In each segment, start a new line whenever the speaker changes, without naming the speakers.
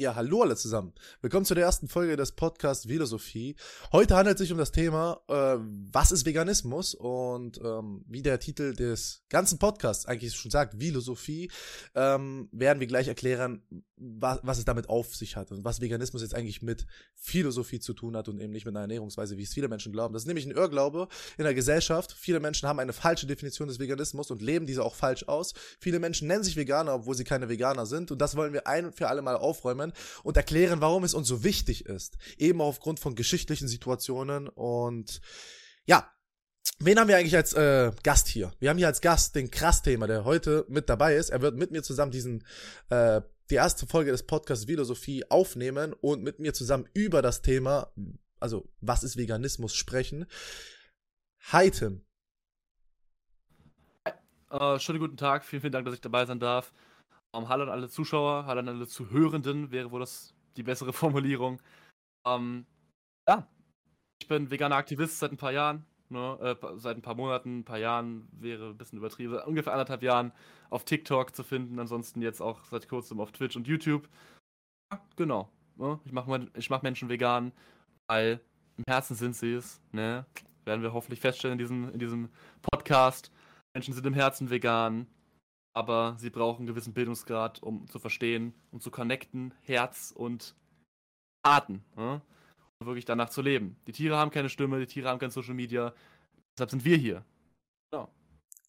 Ja, hallo alle zusammen. Willkommen zu der ersten Folge des Podcasts Philosophie. Heute handelt es sich um das Thema, äh, was ist Veganismus? Und ähm, wie der Titel des ganzen Podcasts eigentlich schon sagt, Philosophie, ähm, werden wir gleich erklären, was, was es damit auf sich hat und was Veganismus jetzt eigentlich mit Philosophie zu tun hat und eben nicht mit einer Ernährungsweise, wie es viele Menschen glauben. Das ist nämlich ein Irrglaube in der Gesellschaft. Viele Menschen haben eine falsche Definition des Veganismus und leben diese auch falsch aus. Viele Menschen nennen sich Veganer, obwohl sie keine Veganer sind. Und das wollen wir ein für alle Mal aufräumen und erklären, warum es uns so wichtig ist. Eben aufgrund von geschichtlichen Situationen und ja, Wen haben wir eigentlich als äh, Gast hier? Wir haben hier als Gast den Krass-Thema, der heute mit dabei ist. Er wird mit mir zusammen diesen äh, die erste Folge des Podcasts Philosophie aufnehmen und mit mir zusammen über das Thema, also was ist Veganismus, sprechen. Hi Tim.
Äh, schönen guten Tag, vielen, vielen Dank, dass ich dabei sein darf. Um, hallo an alle Zuschauer, hallo an alle Zuhörenden, wäre wohl das die bessere Formulierung. Um, ja, ich bin veganer Aktivist seit ein paar Jahren, ne, äh, seit ein paar Monaten, ein paar Jahren wäre ein bisschen übertrieben, ungefähr anderthalb Jahren auf TikTok zu finden, ansonsten jetzt auch seit kurzem auf Twitch und YouTube. Genau. Ne, ich mache mach Menschen vegan, weil im Herzen sind sie es, ne? Werden wir hoffentlich feststellen in diesem, in diesem Podcast. Menschen sind im Herzen vegan, aber sie brauchen einen gewissen Bildungsgrad, um zu verstehen, um zu connecten, Herz und Taten. Ne? Wirklich danach zu leben. Die Tiere haben keine Stimme, die Tiere haben kein Social Media. Deshalb sind wir hier.
Genau.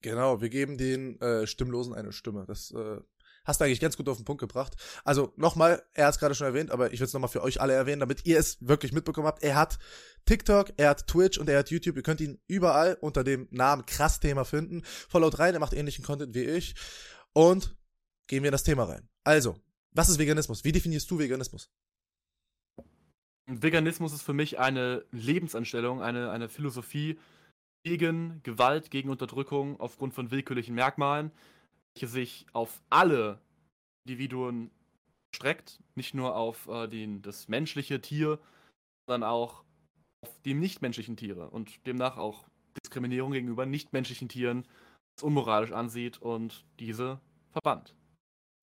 Genau, wir geben den äh, Stimmlosen eine Stimme. Das äh, hast du eigentlich ganz gut auf den Punkt gebracht. Also nochmal, er hat es gerade schon erwähnt, aber ich will es nochmal für euch alle erwähnen, damit ihr es wirklich mitbekommen habt. Er hat TikTok, er hat Twitch und er hat YouTube. Ihr könnt ihn überall unter dem Namen Krass Thema finden. Followt rein, er macht ähnlichen Content wie ich. Und gehen wir in das Thema rein. Also, was ist Veganismus? Wie definierst du Veganismus?
Veganismus ist für mich eine Lebensanstellung, eine, eine Philosophie gegen Gewalt, gegen Unterdrückung aufgrund von willkürlichen Merkmalen, welche sich auf alle Individuen streckt, nicht nur auf äh, den, das menschliche Tier, sondern auch auf die nichtmenschlichen Tiere und demnach auch Diskriminierung gegenüber nichtmenschlichen Tieren als unmoralisch ansieht und diese verbannt.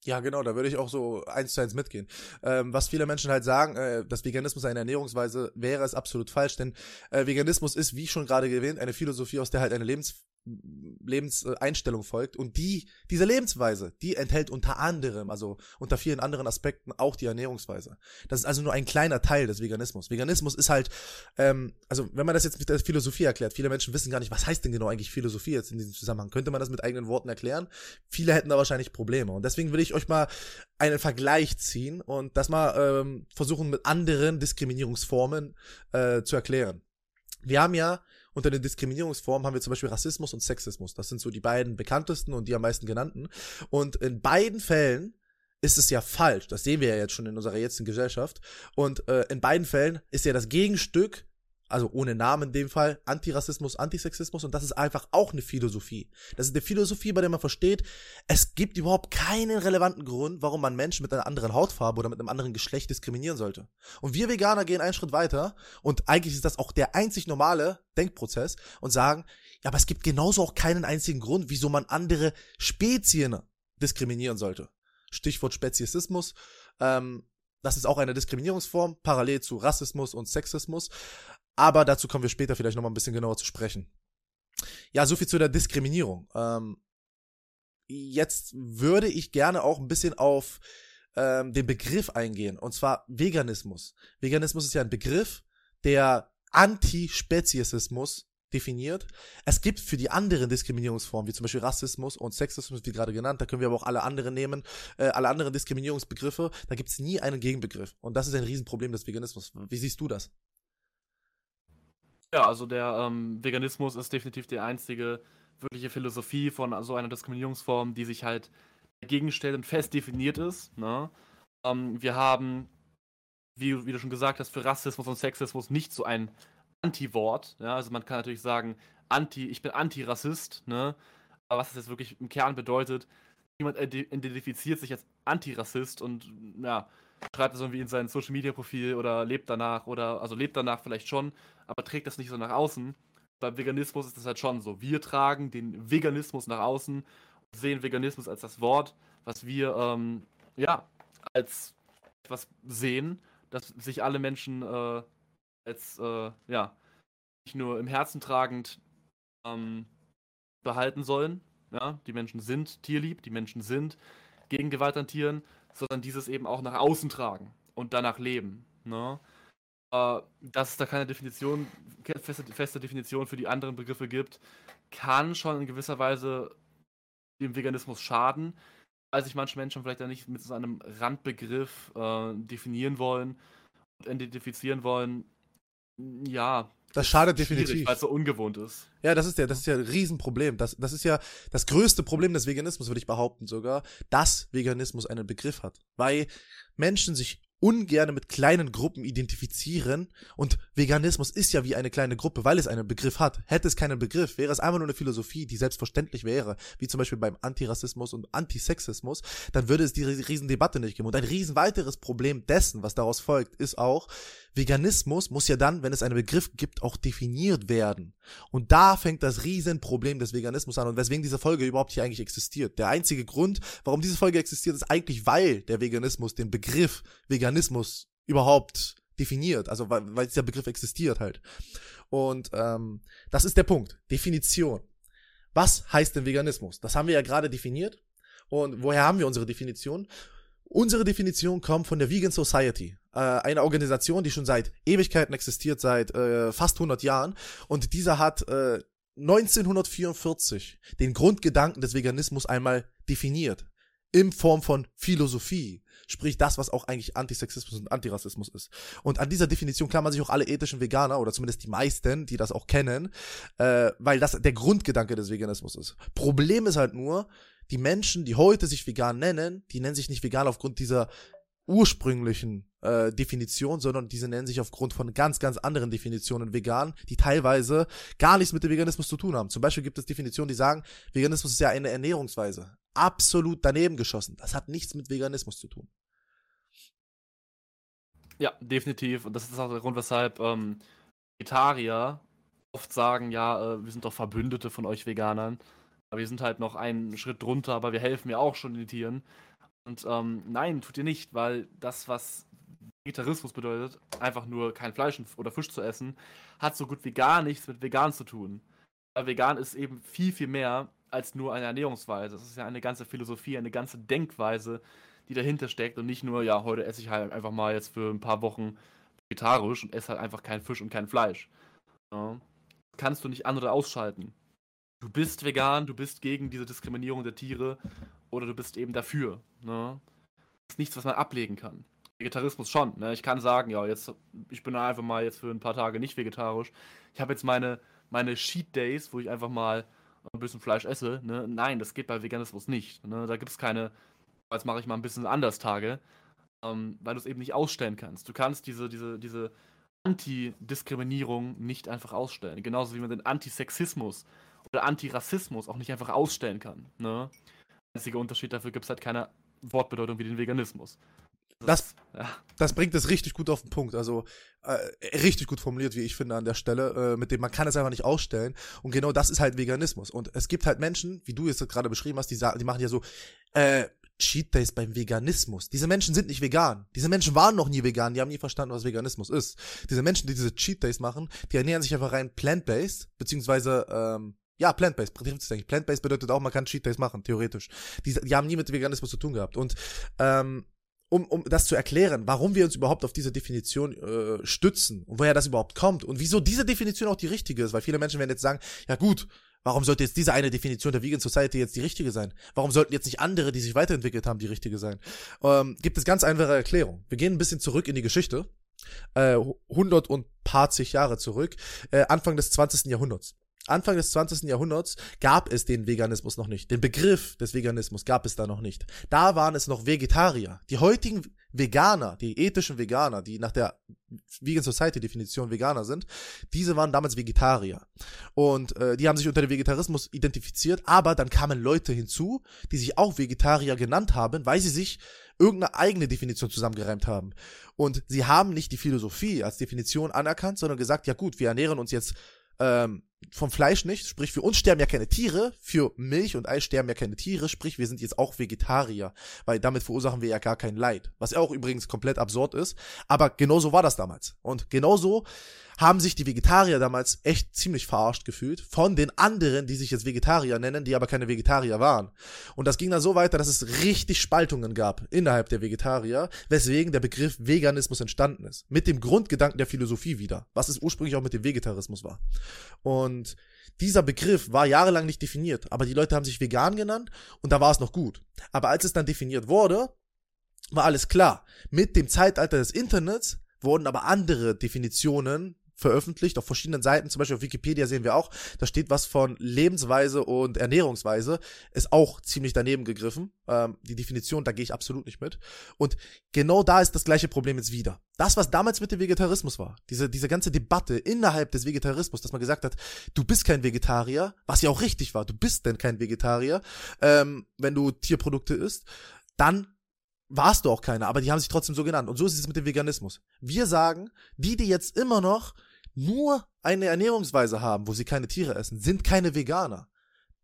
Ja, genau, da würde ich auch so eins zu eins mitgehen. Ähm, was viele Menschen halt sagen, äh, dass Veganismus eine Ernährungsweise wäre, ist absolut falsch, denn äh, Veganismus ist, wie schon gerade erwähnt, eine Philosophie, aus der halt eine Lebens Lebenseinstellung folgt. Und die, diese Lebensweise, die enthält unter anderem, also unter vielen anderen Aspekten auch die Ernährungsweise. Das ist also nur ein kleiner Teil des Veganismus. Veganismus ist halt, ähm, also wenn man das jetzt mit der Philosophie erklärt, viele Menschen wissen gar nicht, was heißt denn genau eigentlich Philosophie jetzt in diesem Zusammenhang. Könnte man das mit eigenen Worten erklären? Viele hätten da wahrscheinlich Probleme. Und deswegen will ich euch mal einen Vergleich ziehen und das mal ähm, versuchen mit anderen Diskriminierungsformen äh, zu erklären. Wir haben ja unter den Diskriminierungsformen haben wir zum Beispiel Rassismus und Sexismus. Das sind so die beiden bekanntesten und die am meisten genannten. Und in beiden Fällen ist es ja falsch. Das sehen wir ja jetzt schon in unserer jetzigen Gesellschaft. Und äh, in beiden Fällen ist ja das Gegenstück also ohne Namen in dem Fall, Antirassismus, Antisexismus und das ist einfach auch eine Philosophie. Das ist eine Philosophie, bei der man versteht, es gibt überhaupt keinen relevanten Grund, warum man Menschen mit einer anderen Hautfarbe oder mit einem anderen Geschlecht diskriminieren sollte. Und wir Veganer gehen einen Schritt weiter und eigentlich ist das auch der einzig normale Denkprozess und sagen, ja, aber es gibt genauso auch keinen einzigen Grund, wieso man andere Spezien diskriminieren sollte. Stichwort Speziesismus. Ähm, das ist auch eine Diskriminierungsform, parallel zu Rassismus und Sexismus. Aber dazu kommen wir später vielleicht nochmal ein bisschen genauer zu sprechen. Ja, so viel zu der Diskriminierung. Ähm, jetzt würde ich gerne auch ein bisschen auf ähm, den Begriff eingehen, und zwar Veganismus. Veganismus ist ja ein Begriff, der Antispeziesismus definiert. Es gibt für die anderen Diskriminierungsformen, wie zum Beispiel Rassismus und Sexismus, wie gerade genannt, da können wir aber auch alle anderen nehmen, äh, alle anderen Diskriminierungsbegriffe, da gibt es nie einen Gegenbegriff. Und das ist ein Riesenproblem des Veganismus. Wie siehst du das?
Ja, also der ähm, Veganismus ist definitiv die einzige wirkliche Philosophie von so einer Diskriminierungsform, die sich halt dagegen stellt und fest definiert ist. Ne? Ähm, wir haben, wie, wie, du schon gesagt hast, für Rassismus und Sexismus nicht so ein Anti-Wort. Ja? Also man kann natürlich sagen, Anti, ich bin Antirassist, ne? aber was das jetzt wirklich im Kern bedeutet, jemand identifiziert sich als Antirassist und ja, schreibt das irgendwie in sein Social Media Profil oder lebt danach oder also lebt danach vielleicht schon, aber trägt das nicht so nach außen. Beim Veganismus ist das halt schon so. Wir tragen den Veganismus nach außen und sehen Veganismus als das Wort, was wir ähm, ja als etwas sehen, dass sich alle Menschen äh, als, äh, ja, nicht nur im Herzen tragend ähm, behalten sollen. Ja? Die Menschen sind tierlieb, die Menschen sind gegen Gewalt an Tieren, sondern dieses eben auch nach außen tragen und danach leben. Ne? Äh, dass es da keine Definition, feste, feste Definition für die anderen Begriffe gibt, kann schon in gewisser Weise dem Veganismus schaden, weil sich manche Menschen vielleicht da nicht mit so einem Randbegriff äh, definieren wollen und identifizieren wollen. Ja,
das schadet definitiv.
Weil es so ungewohnt ist.
Ja, das ist ja, das ist ja ein Riesenproblem. Das, das ist ja das größte Problem des Veganismus, würde ich behaupten sogar, dass Veganismus einen Begriff hat. Weil Menschen sich ungern mit kleinen Gruppen identifizieren und Veganismus ist ja wie eine kleine Gruppe, weil es einen Begriff hat. Hätte es keinen Begriff, wäre es einfach nur eine Philosophie, die selbstverständlich wäre, wie zum Beispiel beim Antirassismus und Antisexismus, dann würde es diese riesen Debatte nicht geben. Und ein riesen weiteres Problem dessen, was daraus folgt, ist auch, Veganismus muss ja dann, wenn es einen Begriff gibt, auch definiert werden. Und da fängt das Riesenproblem des Veganismus an und weswegen diese Folge überhaupt hier eigentlich existiert. Der einzige Grund, warum diese Folge existiert, ist eigentlich, weil der Veganismus den Begriff Veganismus überhaupt definiert, also weil, weil dieser Begriff existiert halt. Und ähm, das ist der Punkt. Definition. Was heißt denn Veganismus? Das haben wir ja gerade definiert. Und woher haben wir unsere Definition? Unsere Definition kommt von der Vegan Society, äh, eine Organisation, die schon seit Ewigkeiten existiert, seit äh, fast 100 Jahren. Und dieser hat äh, 1944 den Grundgedanken des Veganismus einmal definiert. In Form von Philosophie. Sprich das, was auch eigentlich Antisexismus und Antirassismus ist. Und an dieser Definition klammern sich auch alle ethischen Veganer, oder zumindest die meisten, die das auch kennen, äh, weil das der Grundgedanke des Veganismus ist. Problem ist halt nur, die Menschen, die heute sich vegan nennen, die nennen sich nicht vegan aufgrund dieser ursprünglichen äh, Definition, sondern diese nennen sich aufgrund von ganz, ganz anderen Definitionen vegan, die teilweise gar nichts mit dem Veganismus zu tun haben. Zum Beispiel gibt es Definitionen, die sagen, Veganismus ist ja eine Ernährungsweise. Absolut daneben geschossen. Das hat nichts mit Veganismus zu tun.
Ja, definitiv. Und das ist auch der Grund, weshalb ähm, Vegetarier oft sagen, ja, äh, wir sind doch Verbündete von euch Veganern. Aber wir sind halt noch einen Schritt drunter, aber wir helfen ja auch schon den Tieren. Und ähm, nein, tut ihr nicht, weil das, was Vegetarismus bedeutet, einfach nur kein Fleisch oder Fisch zu essen, hat so gut wie gar nichts mit vegan zu tun. Weil vegan ist eben viel, viel mehr als nur eine Ernährungsweise. Es ist ja eine ganze Philosophie, eine ganze Denkweise, die dahinter steckt und nicht nur, ja, heute esse ich halt einfach mal jetzt für ein paar Wochen vegetarisch und esse halt einfach kein Fisch und kein Fleisch. Ja. Kannst du nicht an- oder ausschalten du bist vegan, du bist gegen diese Diskriminierung der Tiere oder du bist eben dafür. Ne? Das ist nichts, was man ablegen kann. Vegetarismus schon. Ne? Ich kann sagen, ja, jetzt, ich bin einfach mal jetzt für ein paar Tage nicht vegetarisch. Ich habe jetzt meine, meine Cheat Days, wo ich einfach mal ein bisschen Fleisch esse. Ne? Nein, das geht bei Veganismus nicht. Ne? Da gibt es keine, jetzt mache ich mal ein bisschen anders Tage, ähm, weil du es eben nicht ausstellen kannst. Du kannst diese, diese, diese Antidiskriminierung nicht einfach ausstellen. Genauso wie man den Antisexismus Antirassismus auch nicht einfach ausstellen kann. Ne? Einziger Unterschied dafür gibt es halt keine Wortbedeutung wie den Veganismus.
Das, das, ja. das bringt es richtig gut auf den Punkt. Also äh, richtig gut formuliert, wie ich finde, an der Stelle, äh, mit dem man kann es einfach nicht ausstellen. Und genau das ist halt Veganismus. Und es gibt halt Menschen, wie du es gerade beschrieben hast, die, sagen, die machen ja so, äh, Cheat Days beim Veganismus. Diese Menschen sind nicht vegan. Diese Menschen waren noch nie vegan. Die haben nie verstanden, was Veganismus ist. Diese Menschen, die diese Cheat Days machen, die ernähren sich einfach rein plant-based, beziehungsweise ähm, ja, Plant-Based, Plant-Based bedeutet auch, man kann Cheat Days machen, theoretisch. Die, die haben nie mit Veganismus zu tun gehabt. Und ähm, um, um das zu erklären, warum wir uns überhaupt auf diese Definition äh, stützen und woher das überhaupt kommt und wieso diese Definition auch die richtige ist, weil viele Menschen werden jetzt sagen, ja gut, warum sollte jetzt diese eine Definition der Vegan Society jetzt die richtige sein? Warum sollten jetzt nicht andere, die sich weiterentwickelt haben, die richtige sein? Ähm, gibt es ganz einfache Erklärung. Wir gehen ein bisschen zurück in die Geschichte, äh, 100 und paar zig Jahre zurück, äh, Anfang des 20. Jahrhunderts. Anfang des 20. Jahrhunderts gab es den Veganismus noch nicht. Den Begriff des Veganismus gab es da noch nicht. Da waren es noch Vegetarier. Die heutigen Veganer, die ethischen Veganer, die nach der Vegan Society Definition Veganer sind, diese waren damals Vegetarier. Und äh, die haben sich unter dem Vegetarismus identifiziert, aber dann kamen Leute hinzu, die sich auch Vegetarier genannt haben, weil sie sich irgendeine eigene Definition zusammengereimt haben. Und sie haben nicht die Philosophie als Definition anerkannt, sondern gesagt, ja gut, wir ernähren uns jetzt ähm, vom Fleisch nicht, sprich für uns sterben ja keine Tiere, für Milch und Ei sterben ja keine Tiere, sprich wir sind jetzt auch Vegetarier, weil damit verursachen wir ja gar kein Leid, was auch übrigens komplett absurd ist, aber genauso war das damals. Und genauso haben sich die Vegetarier damals echt ziemlich verarscht gefühlt von den anderen, die sich jetzt Vegetarier nennen, die aber keine Vegetarier waren. Und das ging dann so weiter, dass es richtig Spaltungen gab innerhalb der Vegetarier, weswegen der Begriff Veganismus entstanden ist. Mit dem Grundgedanken der Philosophie wieder, was es ursprünglich auch mit dem Vegetarismus war. Und dieser Begriff war jahrelang nicht definiert, aber die Leute haben sich vegan genannt und da war es noch gut. Aber als es dann definiert wurde, war alles klar. Mit dem Zeitalter des Internets wurden aber andere Definitionen veröffentlicht auf verschiedenen Seiten, zum Beispiel auf Wikipedia sehen wir auch, da steht was von Lebensweise und Ernährungsweise, ist auch ziemlich daneben gegriffen. Ähm, die Definition, da gehe ich absolut nicht mit. Und genau da ist das gleiche Problem jetzt wieder. Das, was damals mit dem Vegetarismus war, diese, diese ganze Debatte innerhalb des Vegetarismus, dass man gesagt hat, du bist kein Vegetarier, was ja auch richtig war, du bist denn kein Vegetarier, ähm, wenn du Tierprodukte isst, dann warst du auch keiner, aber die haben sich trotzdem so genannt. Und so ist es mit dem Veganismus. Wir sagen, die, die jetzt immer noch nur eine Ernährungsweise haben, wo sie keine Tiere essen, sind keine Veganer.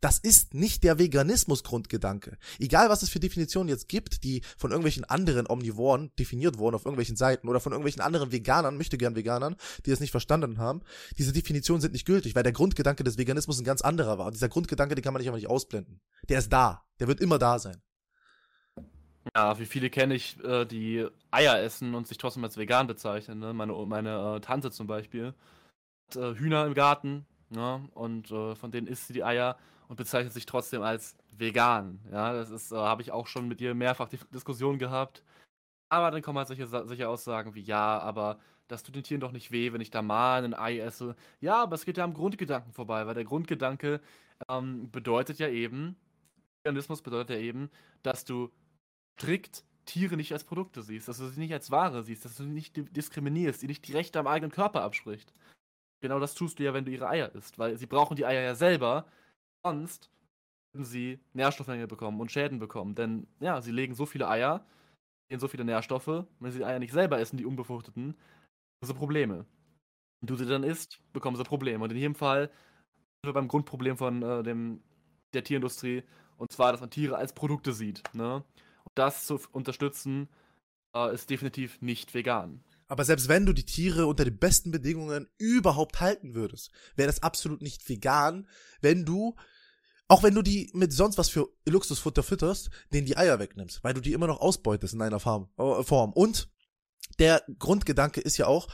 Das ist nicht der Veganismus-Grundgedanke. Egal, was es für Definitionen jetzt gibt, die von irgendwelchen anderen Omnivoren definiert wurden auf irgendwelchen Seiten oder von irgendwelchen anderen Veganern, möchte gern Veganern, die es nicht verstanden haben, diese Definitionen sind nicht gültig, weil der Grundgedanke des Veganismus ein ganz anderer war. Und dieser Grundgedanke, den kann man nicht einfach nicht ausblenden. Der ist da. Der wird immer da sein.
Ja, wie viele kenne ich, äh, die Eier essen und sich trotzdem als vegan bezeichnen. Ne? Meine, meine äh, Tante zum Beispiel hat äh, Hühner im Garten ne? und von denen isst sie die Eier und bezeichnet sich trotzdem als vegan. Ja, das ist, habe ich auch schon mit ihr mehrfach die Diskussion gehabt. Aber dann kommen halt solche, solche Aussagen wie, ja, aber das tut den Tieren doch nicht weh, wenn ich da mal ein Ei esse. Ja, aber es geht ja am Grundgedanken vorbei, weil der Grundgedanke ähm, bedeutet ja eben, Veganismus bedeutet ja eben, dass du strikt Tiere nicht als Produkte siehst, dass du sie nicht als Ware siehst, dass du sie nicht diskriminierst, die nicht die Rechte am eigenen Körper abspricht. Genau das tust du ja, wenn du ihre Eier isst, weil sie brauchen die Eier ja selber, sonst würden sie Nährstoffmängel bekommen und Schäden bekommen. Denn ja, sie legen so viele Eier, gehen so viele Nährstoffe, wenn sie die Eier nicht selber essen, die unbefruchteten, haben sie Probleme. Wenn du sie dann isst, bekommen sie Probleme. Und in jedem Fall sind wir beim Grundproblem von äh, dem, der Tierindustrie, und zwar, dass man Tiere als Produkte sieht. Ne? Das zu unterstützen, äh, ist definitiv nicht vegan.
Aber selbst wenn du die Tiere unter den besten Bedingungen überhaupt halten würdest, wäre das absolut nicht vegan, wenn du, auch wenn du die mit sonst was für Luxusfutter fütterst, denen die Eier wegnimmst, weil du die immer noch ausbeutest in einer Form. Äh, Form. Und der Grundgedanke ist ja auch,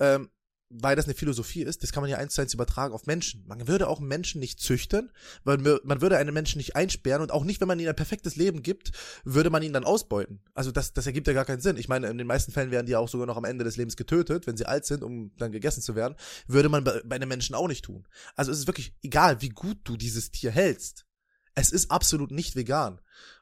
ähm, weil das eine Philosophie ist, das kann man ja eins zu eins übertragen auf Menschen. Man würde auch Menschen nicht züchten, weil man würde einen Menschen nicht einsperren und auch nicht, wenn man ihnen ein perfektes Leben gibt, würde man ihn dann ausbeuten. Also das, das ergibt ja gar keinen Sinn. Ich meine, in den meisten Fällen werden die auch sogar noch am Ende des Lebens getötet, wenn sie alt sind, um dann gegessen zu werden. Würde man bei, bei einem Menschen auch nicht tun. Also es ist wirklich egal, wie gut du dieses Tier hältst. Es ist absolut nicht vegan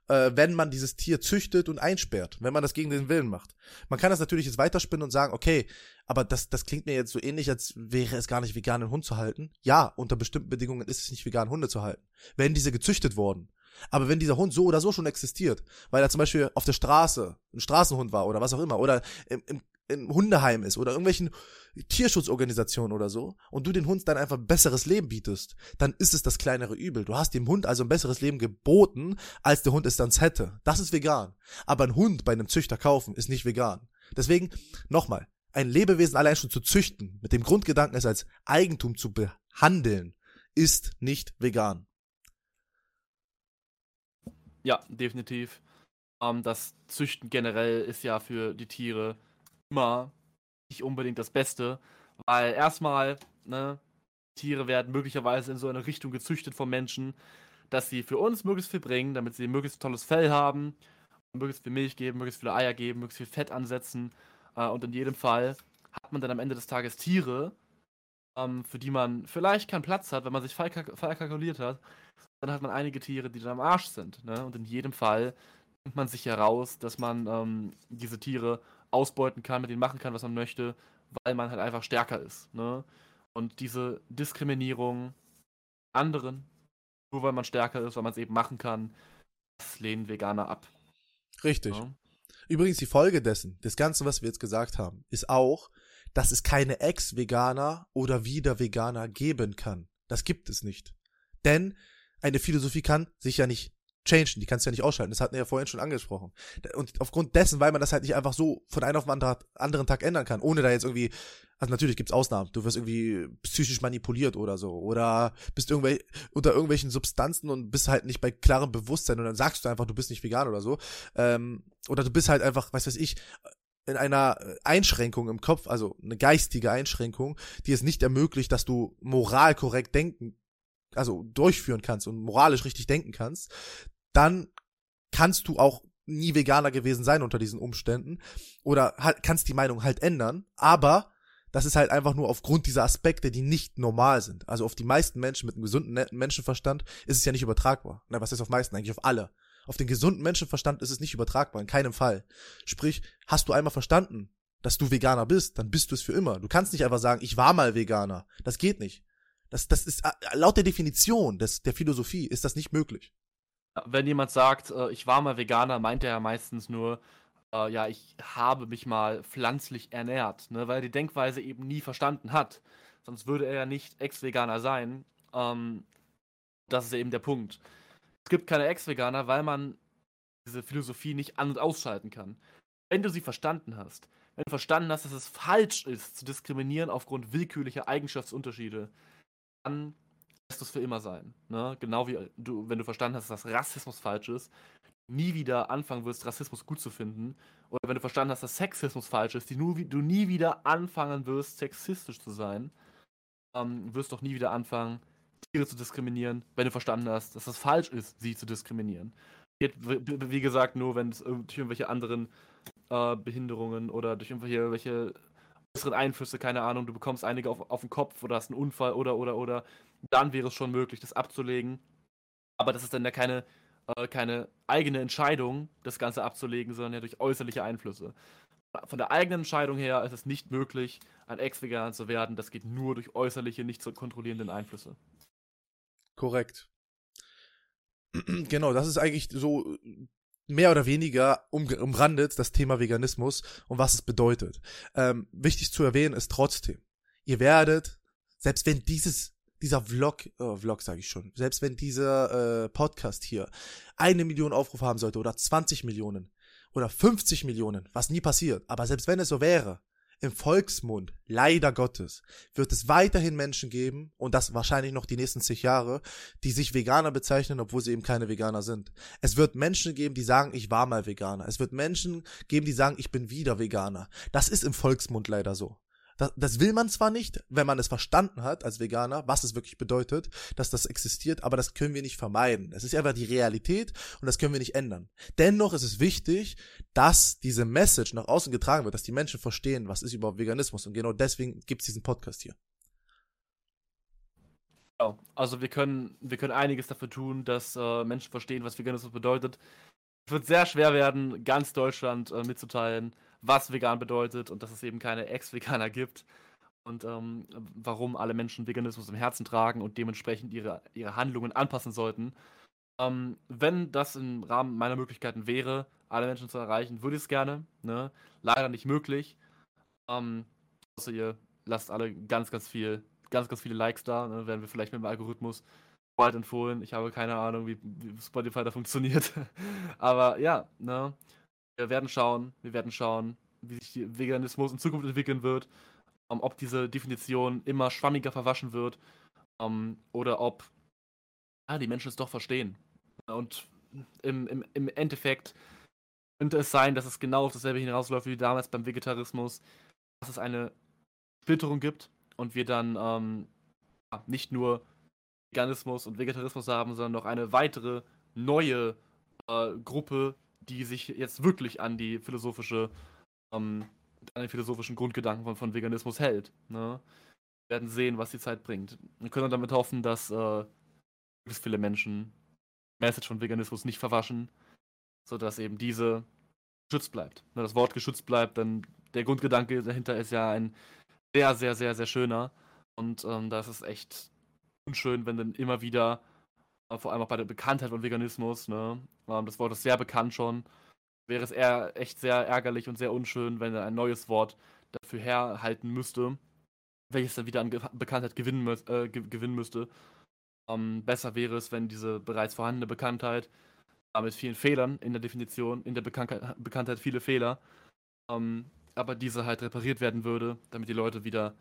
äh, wenn man dieses Tier züchtet und einsperrt, wenn man das gegen den Willen macht. Man kann das natürlich jetzt weiterspinnen und sagen, okay, aber das, das klingt mir jetzt so ähnlich, als wäre es gar nicht vegan, einen Hund zu halten. Ja, unter bestimmten Bedingungen ist es nicht vegan, Hunde zu halten. Wenn diese gezüchtet wurden. Aber wenn dieser Hund so oder so schon existiert, weil er zum Beispiel auf der Straße ein Straßenhund war oder was auch immer, oder im, im, im Hundeheim ist oder irgendwelchen Tierschutzorganisationen oder so und du den Hund dann einfach ein besseres Leben bietest, dann ist es das kleinere Übel. Du hast dem Hund also ein besseres Leben geboten, als der Hund es dann hätte. Das ist vegan. Aber ein Hund bei einem Züchter kaufen ist nicht vegan. Deswegen, nochmal, ein Lebewesen allein schon zu züchten, mit dem Grundgedanken es als Eigentum zu behandeln, ist nicht vegan.
Ja, definitiv. Ähm, das Züchten generell ist ja für die Tiere immer nicht unbedingt das Beste, weil erstmal, ne, Tiere werden möglicherweise in so eine Richtung gezüchtet vom Menschen, dass sie für uns möglichst viel bringen, damit sie möglichst tolles Fell haben, möglichst viel Milch geben, möglichst viele Eier geben, möglichst viel Fett ansetzen. Äh, und in jedem Fall hat man dann am Ende des Tages Tiere, ähm, für die man vielleicht keinen Platz hat, wenn man sich falsch kalkuliert hat. Dann hat man einige Tiere, die dann am Arsch sind. Ne? Und in jedem Fall nimmt man sich heraus, dass man ähm, diese Tiere ausbeuten kann, mit denen machen kann, was man möchte, weil man halt einfach stärker ist. Ne? Und diese Diskriminierung anderen, nur weil man stärker ist, weil man es eben machen kann, das lehnen Veganer ab.
Richtig. Ja? Übrigens, die Folge dessen, des Ganzen, was wir jetzt gesagt haben, ist auch, dass es keine Ex-Veganer oder Wieder-Veganer geben kann. Das gibt es nicht. Denn eine Philosophie kann sich ja nicht changen, die kannst du ja nicht ausschalten. Das hatten wir ja vorhin schon angesprochen. Und aufgrund dessen, weil man das halt nicht einfach so von einem auf den anderen Tag ändern kann, ohne da jetzt irgendwie, also natürlich gibt's Ausnahmen. Du wirst irgendwie psychisch manipuliert oder so. Oder bist irgendwie unter irgendwelchen Substanzen und bist halt nicht bei klarem Bewusstsein und dann sagst du einfach, du bist nicht vegan oder so. Ähm, oder du bist halt einfach, was weiß ich, in einer Einschränkung im Kopf, also eine geistige Einschränkung, die es nicht ermöglicht, dass du moral korrekt denken also durchführen kannst und moralisch richtig denken kannst, dann kannst du auch nie Veganer gewesen sein unter diesen Umständen oder halt, kannst die Meinung halt ändern, aber das ist halt einfach nur aufgrund dieser Aspekte, die nicht normal sind. Also auf die meisten Menschen mit einem gesunden Menschenverstand ist es ja nicht übertragbar. Na, was ist auf meisten? Eigentlich auf alle. Auf den gesunden Menschenverstand ist es nicht übertragbar, in keinem Fall. Sprich, hast du einmal verstanden, dass du Veganer bist, dann bist du es für immer. Du kannst nicht einfach sagen, ich war mal Veganer. Das geht nicht. Das, das ist, äh, laut der Definition des, der Philosophie ist das nicht möglich.
Wenn jemand sagt, äh, ich war mal Veganer, meint er ja meistens nur, äh, ja, ich habe mich mal pflanzlich ernährt, ne, weil er die Denkweise eben nie verstanden hat. Sonst würde er ja nicht Ex-Veganer sein. Ähm, das ist eben der Punkt. Es gibt keine Ex-Veganer, weil man diese Philosophie nicht an- und ausschalten kann. Wenn du sie verstanden hast, wenn du verstanden hast, dass es falsch ist, zu diskriminieren aufgrund willkürlicher Eigenschaftsunterschiede, dann lässt es für immer sein. Ne? Genau wie du, wenn du verstanden hast, dass Rassismus falsch ist, nie wieder anfangen wirst, Rassismus gut zu finden. Oder wenn du verstanden hast, dass Sexismus falsch ist, die nur, du nie wieder anfangen wirst, sexistisch zu sein, ähm, wirst doch nie wieder anfangen, Tiere zu diskriminieren, wenn du verstanden hast, dass es falsch ist, sie zu diskriminieren. Wie gesagt, nur wenn es durch irgendwelche anderen äh, Behinderungen oder durch irgendwelche äußeren Einflüsse, keine Ahnung, du bekommst einige auf, auf den Kopf oder hast einen Unfall oder, oder, oder, dann wäre es schon möglich, das abzulegen. Aber das ist dann ja keine, äh, keine eigene Entscheidung, das Ganze abzulegen, sondern ja durch äußerliche Einflüsse. Von der eigenen Entscheidung her ist es nicht möglich, ein Ex-Veganer zu werden. Das geht nur durch äußerliche, nicht zu kontrollierenden Einflüsse.
Korrekt. genau, das ist eigentlich so mehr oder weniger um, umrandet das Thema Veganismus und was es bedeutet. Ähm, wichtig zu erwähnen ist trotzdem, ihr werdet, selbst wenn dieses dieser Vlog, oh, Vlog sage ich schon, selbst wenn dieser äh, Podcast hier eine Million Aufrufe haben sollte oder 20 Millionen oder 50 Millionen, was nie passiert, aber selbst wenn es so wäre, im Volksmund, leider Gottes, wird es weiterhin Menschen geben, und das wahrscheinlich noch die nächsten zig Jahre, die sich Veganer bezeichnen, obwohl sie eben keine Veganer sind. Es wird Menschen geben, die sagen, ich war mal Veganer. Es wird Menschen geben, die sagen, ich bin wieder Veganer. Das ist im Volksmund leider so. Das, das will man zwar nicht, wenn man es verstanden hat als Veganer, was es wirklich bedeutet, dass das existiert, aber das können wir nicht vermeiden. Es ist einfach die Realität und das können wir nicht ändern. Dennoch ist es wichtig, dass diese Message nach außen getragen wird, dass die Menschen verstehen, was ist überhaupt Veganismus und genau deswegen gibt es diesen Podcast hier.
Genau. Also wir können, wir können einiges dafür tun, dass äh, Menschen verstehen, was Veganismus bedeutet. Es wird sehr schwer werden, ganz Deutschland äh, mitzuteilen, was vegan bedeutet und dass es eben keine Ex-Veganer gibt und ähm, warum alle Menschen Veganismus im Herzen tragen und dementsprechend ihre, ihre Handlungen anpassen sollten. Ähm, wenn das im Rahmen meiner Möglichkeiten wäre, alle Menschen zu erreichen, würde ich es gerne. Ne? Leider nicht möglich. Ähm, außer ihr lasst alle ganz, ganz viel, ganz, ganz viele Likes da. Ne? Werden wir vielleicht mit dem Algorithmus bald empfohlen. Ich habe keine Ahnung, wie, Spotify da funktioniert. Aber ja, ne? Wir werden schauen, wir werden schauen, wie sich Veganismus in Zukunft entwickeln wird, um, ähm, ob diese Definition immer schwammiger verwaschen wird um, ähm, oder ob ah, die Menschen es doch verstehen. Und im, im, im Endeffekt könnte es sein, dass es genau auf dasselbe hinausläuft wie damals beim Vegetarismus, dass es eine Splitterung gibt und wir dann ähm, nicht nur Veganismus und Vegetarismus haben, sondern noch eine weitere neue äh, Gruppe, die sich jetzt wirklich an die philosophische, ähm, an den philosophischen Grundgedanken von, von Veganismus hält. Ne? Wir werden sehen, was die Zeit bringt. Wir können damit hoffen, dass äh, viele Menschen Message von Veganismus nicht verwaschen, sodass eben diese geschützt bleibt. Ne, das Wort geschützt bleibt, denn der Grundgedanke dahinter ist ja ein sehr, sehr, sehr, sehr schöner. Und ähm, da ist echt unschön, wenn dann immer wieder vor allem auch bei der Bekanntheit von Veganismus, ne? Ähm, das Wort ist sehr bekannt schon. Wäre es eher echt sehr ärgerlich und sehr unschön, wenn er ein neues Wort dafür herhalten müsste. welches dann wieder an Bekanntheit gewinnen, mü äh, gewinnen müsste. Ähm, besser wäre es, wenn diese bereits vorhandene Bekanntheit mit vielen Fehlern in der Definition, in der Bekanntheit, Bekanntheit viele Fehler, ähm, aber diese halt repariert werden würde, damit die Leute wieder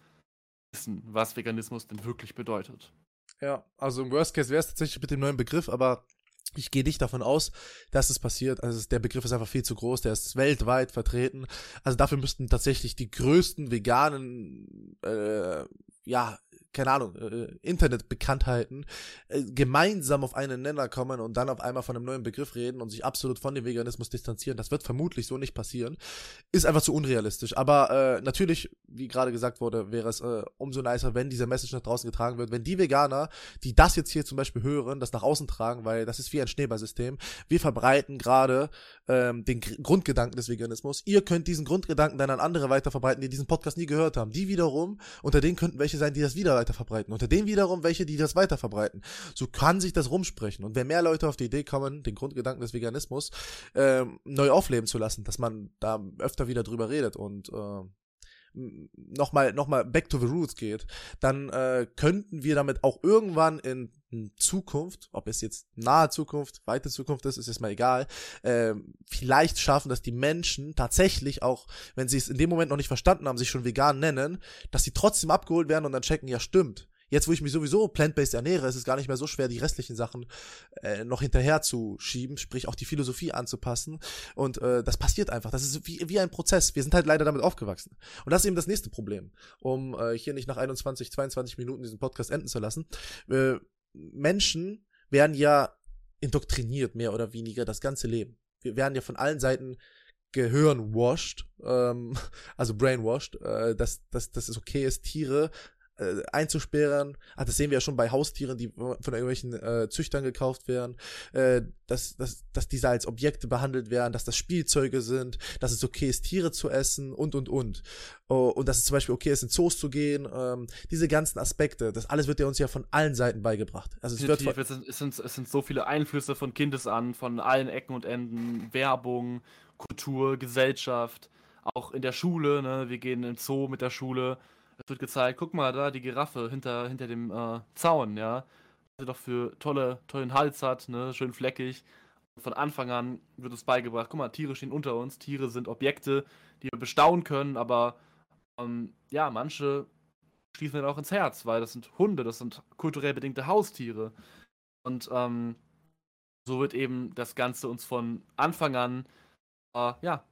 wissen, was Veganismus denn wirklich bedeutet.
Ja, also im Worst Case wäre es tatsächlich mit dem neuen Begriff, aber ich gehe nicht davon aus, dass es passiert. Also der Begriff ist einfach viel zu groß, der ist weltweit vertreten. Also dafür müssten tatsächlich die größten veganen äh, ja, keine Ahnung, äh, Internetbekanntheiten äh, gemeinsam auf einen Nenner kommen und dann auf einmal von einem neuen Begriff reden und sich absolut von dem Veganismus distanzieren. Das wird vermutlich so nicht passieren. Ist einfach zu unrealistisch. Aber äh, natürlich, wie gerade gesagt wurde, wäre es äh, umso nicer, wenn diese Message nach draußen getragen wird. Wenn die Veganer, die das jetzt hier zum Beispiel hören, das nach außen tragen, weil das ist wie ein Schneeballsystem. Wir verbreiten gerade ähm, den G Grundgedanken des Veganismus. Ihr könnt diesen Grundgedanken dann an andere weiter verbreiten, die diesen Podcast nie gehört haben. Die wiederum, unter denen könnten welche sein, die das wieder weiter verbreiten. Unter denen wiederum welche, die das weiter verbreiten. So kann sich das rumsprechen. Und wenn mehr Leute auf die Idee kommen, den Grundgedanken des Veganismus ähm, neu aufleben zu lassen, dass man da öfter wieder drüber redet und äh, nochmal noch mal back to the roots geht, dann äh, könnten wir damit auch irgendwann in, Zukunft, ob es jetzt nahe Zukunft, weite Zukunft ist, ist jetzt mal egal, äh, vielleicht schaffen, dass die Menschen tatsächlich auch, wenn sie es in dem Moment noch nicht verstanden haben, sich schon vegan nennen, dass sie trotzdem abgeholt werden und dann checken, ja stimmt, Jetzt, wo ich mich sowieso plant-based ernähre, ist es gar nicht mehr so schwer, die restlichen Sachen äh, noch hinterher zu schieben, sprich auch die Philosophie anzupassen. Und äh, das passiert einfach. Das ist wie, wie ein Prozess. Wir sind halt leider damit aufgewachsen. Und das ist eben das nächste Problem, um äh, hier nicht nach 21, 22 Minuten diesen Podcast enden zu lassen. Äh, Menschen werden ja indoktriniert, mehr oder weniger, das ganze Leben. Wir werden ja von allen Seiten gehirnwashed, ähm, also brainwashed, äh, dass, dass, dass es okay ist, Tiere äh, einzusperren. Ach, das sehen wir ja schon bei Haustieren, die von irgendwelchen äh, Züchtern gekauft werden, äh, dass, dass, dass diese als Objekte behandelt werden, dass das Spielzeuge sind, dass es okay ist, Tiere zu essen und und und. Oh, und dass es zum Beispiel okay ist, in Zoos zu gehen. Ähm, diese ganzen Aspekte, das alles wird ja uns ja von allen Seiten beigebracht.
Also es, wird von, es, sind, es, sind, es sind so viele Einflüsse von Kindes an, von allen Ecken und Enden, Werbung, Kultur, Gesellschaft, auch in der Schule, ne? wir gehen in Zoo mit der Schule es wird gezeigt, guck mal, da die Giraffe hinter, hinter dem äh, Zaun, ja. Was sie doch für tolle, tollen Hals hat, ne, schön fleckig. Von Anfang an wird uns beigebracht, guck mal, Tiere stehen unter uns, Tiere sind Objekte, die wir bestaunen können, aber ähm, ja, manche schließen dann auch ins Herz, weil das sind Hunde, das sind kulturell bedingte Haustiere. Und ähm, so wird eben das Ganze uns von Anfang an äh, ja,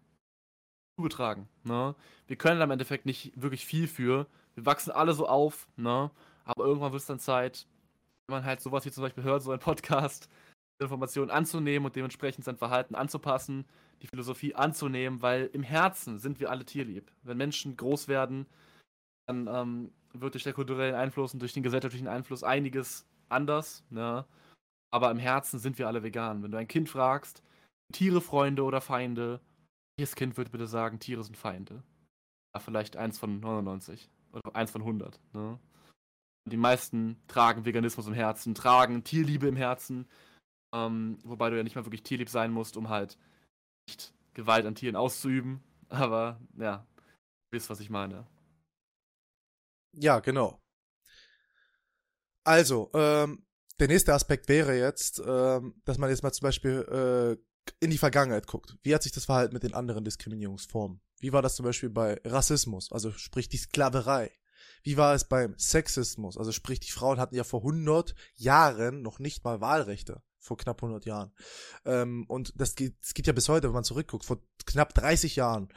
zugetragen. Ne? Wir können da im Endeffekt nicht wirklich viel für. Wir wachsen alle so auf, ne? Aber irgendwann wird es dann Zeit, wenn man halt sowas wie zum Beispiel hört, so ein Podcast, Informationen anzunehmen und dementsprechend sein Verhalten anzupassen, die Philosophie anzunehmen, weil im Herzen sind wir alle tierlieb. Wenn Menschen groß werden, dann ähm, wird durch den kulturellen Einfluss und durch den gesellschaftlichen Einfluss einiges anders, ne? Aber im Herzen sind wir alle vegan. Wenn du ein Kind fragst, Tiere Freunde oder Feinde, welches Kind würde bitte sagen, Tiere sind Feinde? Ja, vielleicht eins von 99 oder eins von 100. Ne? Die meisten tragen Veganismus im Herzen, tragen Tierliebe im Herzen, ähm, wobei du ja nicht mal wirklich tierlieb sein musst, um halt nicht Gewalt an Tieren auszuüben. Aber ja, du wisst, was ich meine.
Ja, genau. Also, ähm, der nächste Aspekt wäre jetzt, ähm, dass man jetzt mal zum Beispiel äh, in die Vergangenheit guckt, wie hat sich das Verhalten mit den anderen Diskriminierungsformen? Wie war das zum Beispiel bei Rassismus, also sprich die Sklaverei? Wie war es beim Sexismus, also sprich die Frauen hatten ja vor 100 Jahren noch nicht mal Wahlrechte, vor knapp 100 Jahren. Ähm, und das geht, das geht ja bis heute, wenn man zurückguckt, vor knapp 30 Jahren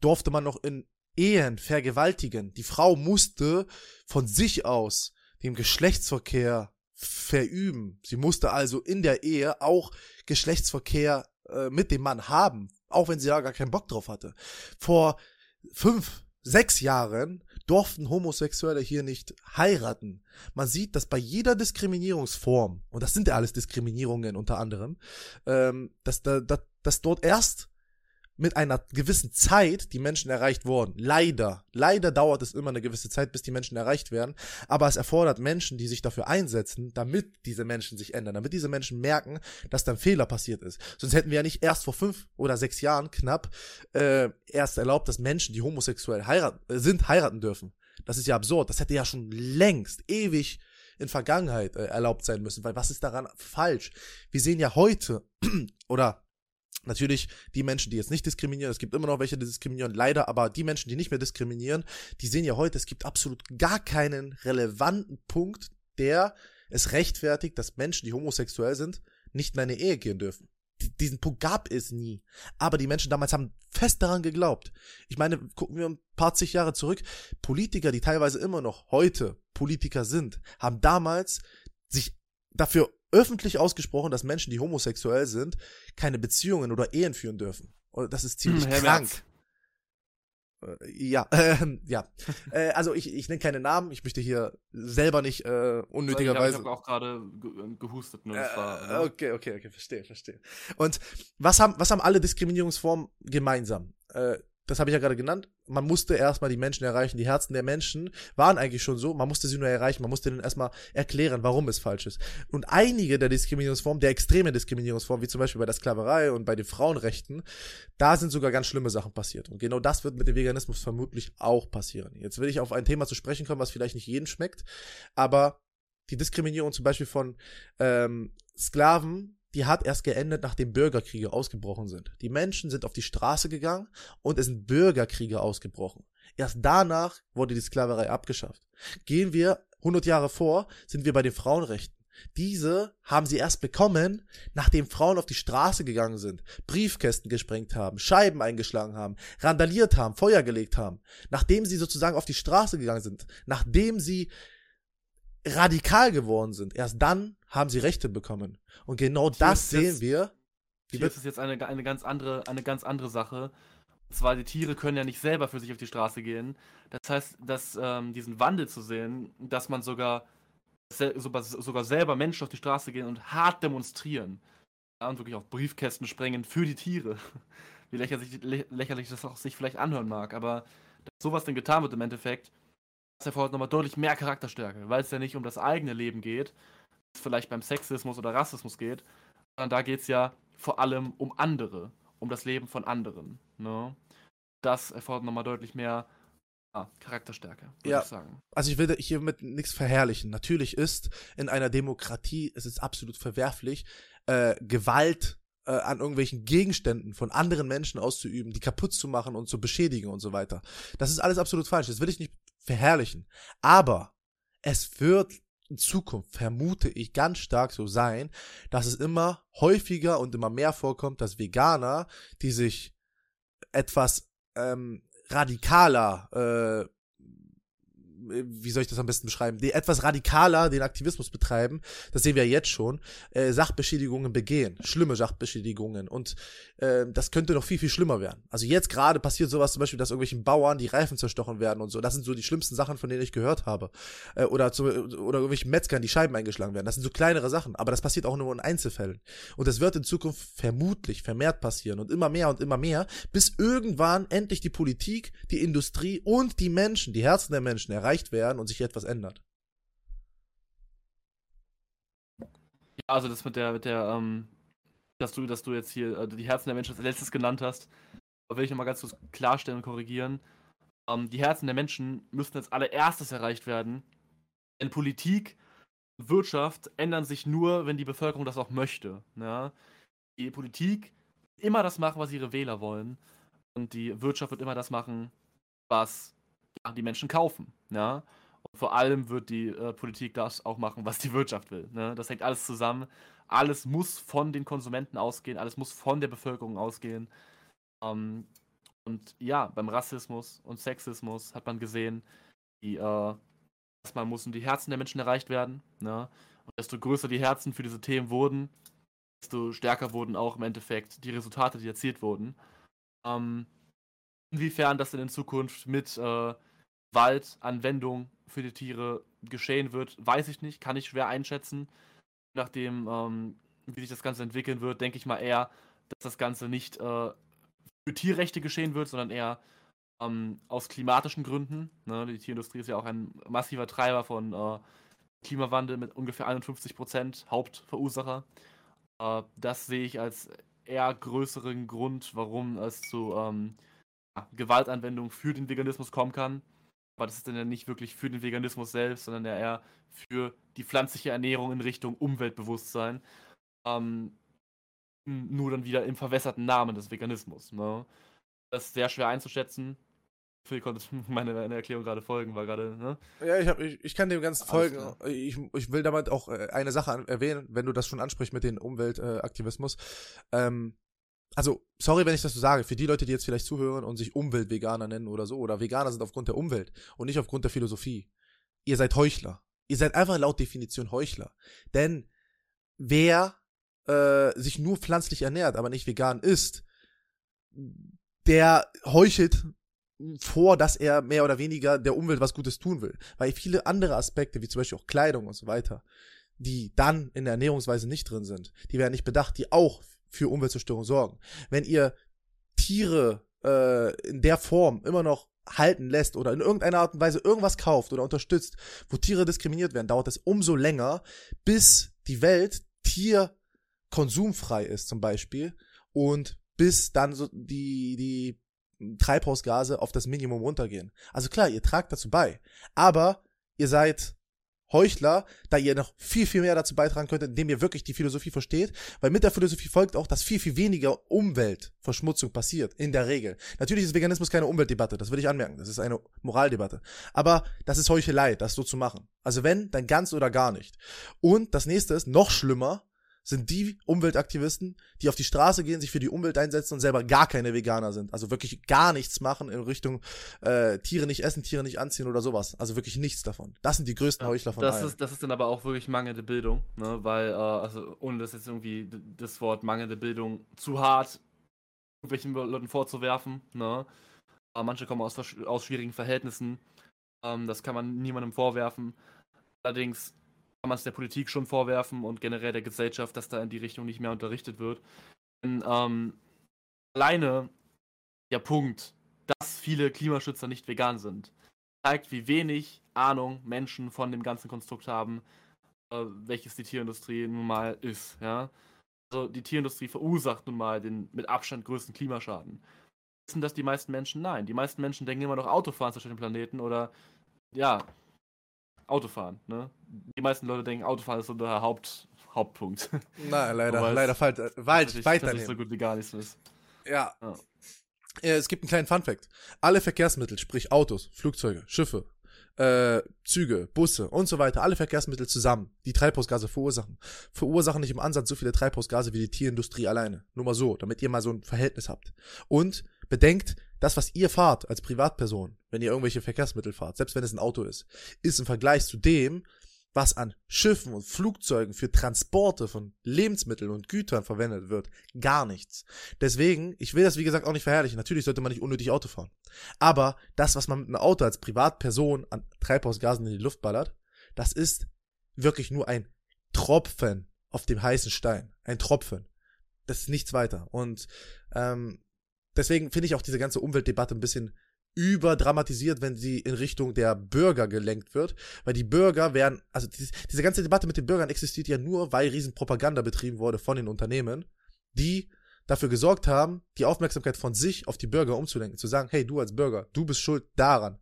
durfte man noch in Ehen vergewaltigen. Die Frau musste von sich aus dem Geschlechtsverkehr verüben. Sie musste also in der Ehe auch Geschlechtsverkehr äh, mit dem Mann haben, auch wenn sie da gar keinen Bock drauf hatte. Vor fünf, sechs Jahren durften Homosexuelle hier nicht heiraten. Man sieht, dass bei jeder Diskriminierungsform, und das sind ja alles Diskriminierungen unter anderem, ähm, dass, da, dass, dass dort erst mit einer gewissen Zeit die Menschen erreicht worden. Leider. Leider dauert es immer eine gewisse Zeit, bis die Menschen erreicht werden. Aber es erfordert Menschen, die sich dafür einsetzen, damit diese Menschen sich ändern, damit diese Menschen merken, dass da ein Fehler passiert ist. Sonst hätten wir ja nicht erst vor fünf oder sechs Jahren knapp äh, erst erlaubt, dass Menschen, die homosexuell heiraten, äh, sind, heiraten dürfen. Das ist ja absurd. Das hätte ja schon längst, ewig in Vergangenheit äh, erlaubt sein müssen. Weil was ist daran falsch? Wir sehen ja heute, oder Natürlich die Menschen, die jetzt nicht diskriminieren, es gibt immer noch welche, die diskriminieren, leider, aber die Menschen, die nicht mehr diskriminieren, die sehen ja heute, es gibt absolut gar keinen relevanten Punkt, der es rechtfertigt, dass Menschen, die homosexuell sind, nicht in eine Ehe gehen dürfen. Diesen Punkt gab es nie. Aber die Menschen damals haben fest daran geglaubt. Ich meine, gucken wir ein paar zig Jahre zurück. Politiker, die teilweise immer noch heute Politiker sind, haben damals sich dafür öffentlich ausgesprochen, dass Menschen, die homosexuell sind, keine Beziehungen oder Ehen führen dürfen. Das ist ziemlich hm, krank. Äh, ja, äh, ja. äh, also ich, ich nenne keine Namen, ich möchte hier selber nicht äh, unnötigerweise.
Ich habe hab auch gerade ge gehustet. Nur
äh, war, ne? Okay, okay, okay, verstehe, verstehe. Und was haben, was haben alle Diskriminierungsformen gemeinsam? Das habe ich ja gerade genannt, man musste erstmal die Menschen erreichen. Die Herzen der Menschen waren eigentlich schon so, man musste sie nur erreichen, man musste ihnen erstmal erklären, warum es falsch ist. Und einige der Diskriminierungsformen, der extreme Diskriminierungsformen, wie zum Beispiel bei der Sklaverei und bei den Frauenrechten, da sind sogar ganz schlimme Sachen passiert. Und genau das wird mit dem Veganismus vermutlich auch passieren. Jetzt will ich auf ein Thema zu sprechen kommen, was vielleicht nicht jedem schmeckt, aber die Diskriminierung zum Beispiel von ähm, Sklaven die hat erst geendet, nachdem Bürgerkriege ausgebrochen sind. Die Menschen sind auf die Straße gegangen und es sind Bürgerkriege ausgebrochen. Erst danach wurde die Sklaverei abgeschafft. Gehen wir 100 Jahre vor, sind wir bei den Frauenrechten. Diese haben sie erst bekommen, nachdem Frauen auf die Straße gegangen sind, Briefkästen gesprengt haben, Scheiben eingeschlagen haben, randaliert haben, Feuer gelegt haben. Nachdem sie sozusagen auf die Straße gegangen sind, nachdem sie radikal geworden sind, erst dann haben sie Rechte bekommen. Und genau hier das sehen jetzt, wir.
Hier ist es jetzt eine, eine, ganz andere, eine ganz andere Sache. Und zwar, die Tiere können ja nicht selber für sich auf die Straße gehen. Das heißt, dass ähm, diesen Wandel zu sehen, dass man sogar, sogar selber Menschen auf die Straße gehen und hart demonstrieren. Ja, und wirklich auch Briefkästen sprengen für die Tiere. Wie lächerlich, lächerlich das auch sich vielleicht anhören mag. Aber dass sowas denn getan wird im Endeffekt, das erfordert nochmal deutlich mehr Charakterstärke, weil es ja nicht um das eigene Leben geht, es vielleicht beim Sexismus oder Rassismus geht, sondern da geht es ja vor allem um andere, um das Leben von anderen. Ne? Das erfordert nochmal deutlich mehr Ah, Charakterstärke, würde ja, ich sagen.
Also ich will hiermit nichts verherrlichen. Natürlich ist in einer Demokratie, es ist absolut verwerflich, äh, Gewalt äh, an irgendwelchen Gegenständen von anderen Menschen auszuüben, die kaputt zu machen und zu beschädigen und so weiter. Das ist alles absolut falsch. Das will ich nicht verherrlichen. Aber es wird in Zukunft, vermute ich, ganz stark so sein, dass es immer häufiger und immer mehr vorkommt, dass Veganer, die sich etwas ähm, radikaler äh, wie soll ich das am besten beschreiben, die etwas radikaler den Aktivismus betreiben, das sehen wir jetzt schon, äh, Sachbeschädigungen begehen, schlimme Sachbeschädigungen und äh, das könnte noch viel, viel schlimmer werden. Also jetzt gerade passiert sowas zum Beispiel, dass irgendwelchen Bauern die Reifen zerstochen werden und so, das sind so die schlimmsten Sachen, von denen ich gehört habe. Äh, oder, zu, oder irgendwelchen Metzgern die Scheiben eingeschlagen werden, das sind so kleinere Sachen, aber das passiert auch nur in Einzelfällen. Und das wird in Zukunft vermutlich vermehrt passieren und immer mehr und immer mehr, bis irgendwann endlich die Politik, die Industrie und die Menschen, die Herzen der Menschen erreichen erreicht werden und sich etwas ändert.
Ja, also das mit der, mit der, ähm, dass du, dass du jetzt hier äh, die Herzen der Menschen als letztes genannt hast, will ich nochmal ganz kurz klarstellen und korrigieren. Ähm, die Herzen der Menschen müssen als allererstes erreicht werden. Denn Politik Wirtschaft ändern sich nur, wenn die Bevölkerung das auch möchte. Ja? Die Politik immer das machen, was ihre Wähler wollen. Und die Wirtschaft wird immer das machen, was die Menschen kaufen. Ja? Und vor allem wird die äh, Politik das auch machen, was die Wirtschaft will. Ne? Das hängt alles zusammen. Alles muss von den Konsumenten ausgehen, alles muss von der Bevölkerung ausgehen. Ähm, und ja, beim Rassismus und Sexismus hat man gesehen, die, äh, erstmal mussten die Herzen der Menschen erreicht werden. Ne? Und desto größer die Herzen für diese Themen wurden, desto stärker wurden auch im Endeffekt die Resultate, die erzielt wurden. Ähm, inwiefern das denn in Zukunft mit äh, Waldanwendung für die Tiere geschehen wird, weiß ich nicht, kann ich schwer einschätzen. Nachdem, ähm, wie sich das Ganze entwickeln wird, denke ich mal eher, dass das Ganze nicht äh, für Tierrechte geschehen wird, sondern eher ähm, aus klimatischen Gründen. Ne? Die Tierindustrie ist ja auch ein massiver Treiber von äh, Klimawandel mit ungefähr 51 Prozent Hauptverursacher. Äh, das sehe ich als eher größeren Grund, warum es zu ähm, Gewaltanwendung für den Veganismus kommen kann. Aber das ist dann ja nicht wirklich für den Veganismus selbst, sondern ja eher für die pflanzliche Ernährung in Richtung Umweltbewusstsein. Ähm, nur dann wieder im verwässerten Namen des Veganismus. Ne? Das ist sehr schwer einzuschätzen. Phil konnte meine, meine Erklärung gerade folgen, war gerade, ne?
Ja, ich, hab, ich, ich kann dem Ganzen folgen. Ich, ich will damit auch äh, eine Sache erwähnen, wenn du das schon ansprichst mit dem Umweltaktivismus. Ähm, also, sorry, wenn ich das so sage, für die Leute, die jetzt vielleicht zuhören und sich Umweltveganer nennen oder so, oder Veganer sind aufgrund der Umwelt und nicht aufgrund der Philosophie. Ihr seid Heuchler. Ihr seid einfach laut Definition Heuchler. Denn wer äh, sich nur pflanzlich ernährt, aber nicht vegan ist, der heuchelt vor, dass er mehr oder weniger der Umwelt was Gutes tun will. Weil viele andere Aspekte, wie zum Beispiel auch Kleidung und so weiter, die dann in der Ernährungsweise nicht drin sind, die werden nicht bedacht, die auch für Umweltzerstörung sorgen. Wenn ihr Tiere äh, in der Form immer noch halten lässt oder in irgendeiner Art und Weise irgendwas kauft oder unterstützt, wo Tiere diskriminiert werden, dauert es umso länger, bis die Welt tierkonsumfrei ist zum Beispiel und bis dann so die, die Treibhausgase auf das Minimum runtergehen. Also klar, ihr tragt dazu bei, aber ihr seid Heuchler, da ihr noch viel, viel mehr dazu beitragen könnt, indem ihr wirklich die Philosophie versteht, weil mit der Philosophie folgt auch, dass viel, viel weniger Umweltverschmutzung passiert, in der Regel. Natürlich ist Veganismus keine Umweltdebatte, das will ich anmerken, das ist eine Moraldebatte. Aber das ist Heuchelei, das so zu machen. Also wenn, dann ganz oder gar nicht. Und das nächste ist, noch schlimmer, sind die Umweltaktivisten, die auf die Straße gehen, sich für die Umwelt einsetzen und selber gar keine Veganer sind. Also wirklich gar nichts machen in Richtung äh, Tiere nicht essen, Tiere nicht anziehen oder sowas. Also wirklich nichts davon. Das sind die größten Heuchler von
das
allen.
Ist, das ist dann aber auch wirklich mangelnde Bildung, ne? weil, äh, also ohne das jetzt irgendwie das Wort mangelnde Bildung zu hart irgendwelchen Leuten vorzuwerfen. Ne? Aber manche kommen aus, aus schwierigen Verhältnissen. Ähm, das kann man niemandem vorwerfen. Allerdings kann man es der Politik schon vorwerfen und generell der Gesellschaft, dass da in die Richtung nicht mehr unterrichtet wird. Denn ähm, alleine der Punkt, dass viele Klimaschützer nicht vegan sind, zeigt, wie wenig Ahnung Menschen von dem ganzen Konstrukt haben, äh, welches die Tierindustrie nun mal ist. Ja? Also die Tierindustrie verursacht nun mal den mit Abstand größten Klimaschaden. Wissen das die meisten Menschen? Nein. Die meisten Menschen denken immer noch Autofahren zerstört den Planeten oder ja, Autofahren. Ne? Die meisten Leute denken, Autofahren ist so der Haupt, Hauptpunkt.
Nein, leider, leider fällt äh, weit, weit daneben.
so gut wie gar nichts ist.
Ja. ja. Es gibt einen kleinen Funfact. Alle Verkehrsmittel, sprich Autos, Flugzeuge, Schiffe, äh, Züge, Busse und so weiter, alle Verkehrsmittel zusammen, die Treibhausgase verursachen, verursachen nicht im Ansatz so viele Treibhausgase wie die Tierindustrie alleine. Nur mal so, damit ihr mal so ein Verhältnis habt. Und bedenkt, das, was ihr fahrt als Privatperson, wenn ihr irgendwelche Verkehrsmittel fahrt, selbst wenn es ein Auto ist, ist im Vergleich zu dem, was an Schiffen und Flugzeugen für Transporte von Lebensmitteln und Gütern verwendet wird, gar nichts. Deswegen, ich will das wie gesagt auch nicht verherrlichen. Natürlich sollte man nicht unnötig Auto fahren. Aber das, was man mit einem Auto als Privatperson an Treibhausgasen in die Luft ballert, das ist wirklich nur ein Tropfen auf dem heißen Stein. Ein Tropfen. Das ist nichts weiter. Und ähm, deswegen finde ich auch diese ganze Umweltdebatte ein bisschen überdramatisiert, wenn sie in Richtung der Bürger gelenkt wird, weil die Bürger werden, also diese, diese ganze Debatte mit den Bürgern existiert ja nur, weil Riesenpropaganda betrieben wurde von den Unternehmen, die dafür gesorgt haben, die Aufmerksamkeit von sich auf die Bürger umzulenken, zu sagen, hey, du als Bürger, du bist schuld daran.